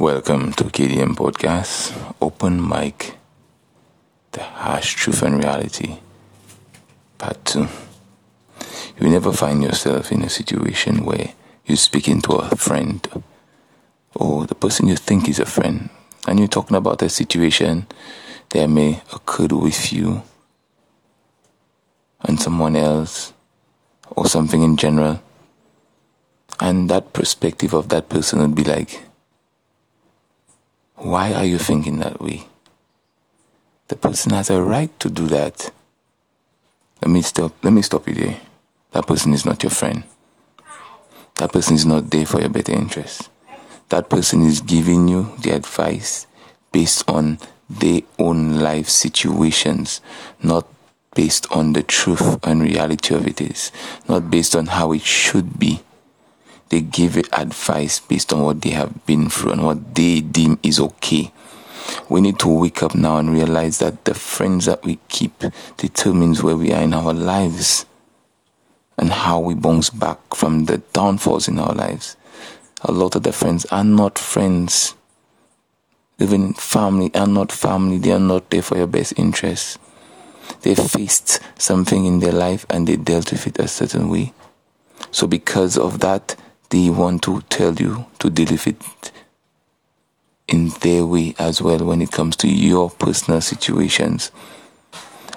Welcome to KDM Podcast, Open Mic, The Harsh Truth and Reality, Part 2. You never find yourself in a situation where you're speaking to a friend or the person you think is a friend, and you're talking about a situation that may occur with you and someone else or something in general. And that perspective of that person would be like, why are you thinking that way? The person has a right to do that. Let me stop let me stop you there. That person is not your friend. That person is not there for your better interest. That person is giving you the advice based on their own life situations, not based on the truth and reality of it is, not based on how it should be. They give advice based on what they have been through and what they deem is okay. We need to wake up now and realize that the friends that we keep determines where we are in our lives and how we bounce back from the downfalls in our lives. A lot of the friends are not friends. Even family are not family. They are not there for your best interests. They faced something in their life and they dealt with it a certain way. So because of that, they want to tell you to deal with it in their way as well when it comes to your personal situations.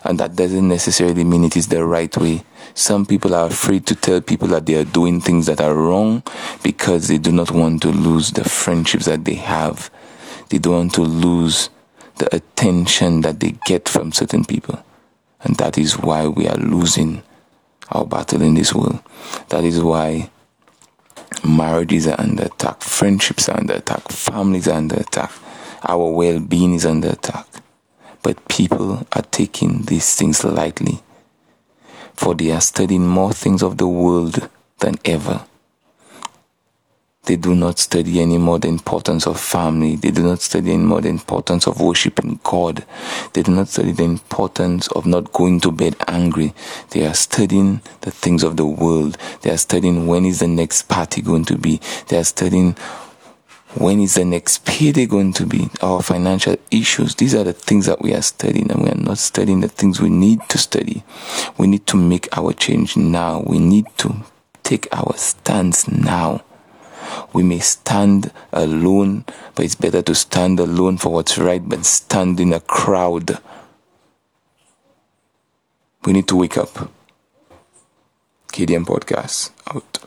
And that doesn't necessarily mean it is the right way. Some people are afraid to tell people that they are doing things that are wrong because they do not want to lose the friendships that they have. They don't want to lose the attention that they get from certain people. And that is why we are losing our battle in this world. That is why marriages are under attack, friendships are under attack, families are under attack, our well being is under attack. But people are taking these things lightly, for they are studying more things of the world than ever. They do not study anymore the importance of family. They do not study anymore the importance of worshiping God. They do not study the importance of not going to bed angry. They are studying the things of the world. They are studying when is the next party going to be. They are studying when is the next payday going to be? Our financial issues. These are the things that we are studying, and we are not studying the things we need to study. We need to make our change now. We need to take our stance now. We may stand alone, but it's better to stand alone for what's right than stand in a crowd. We need to wake up. KDM Podcast out.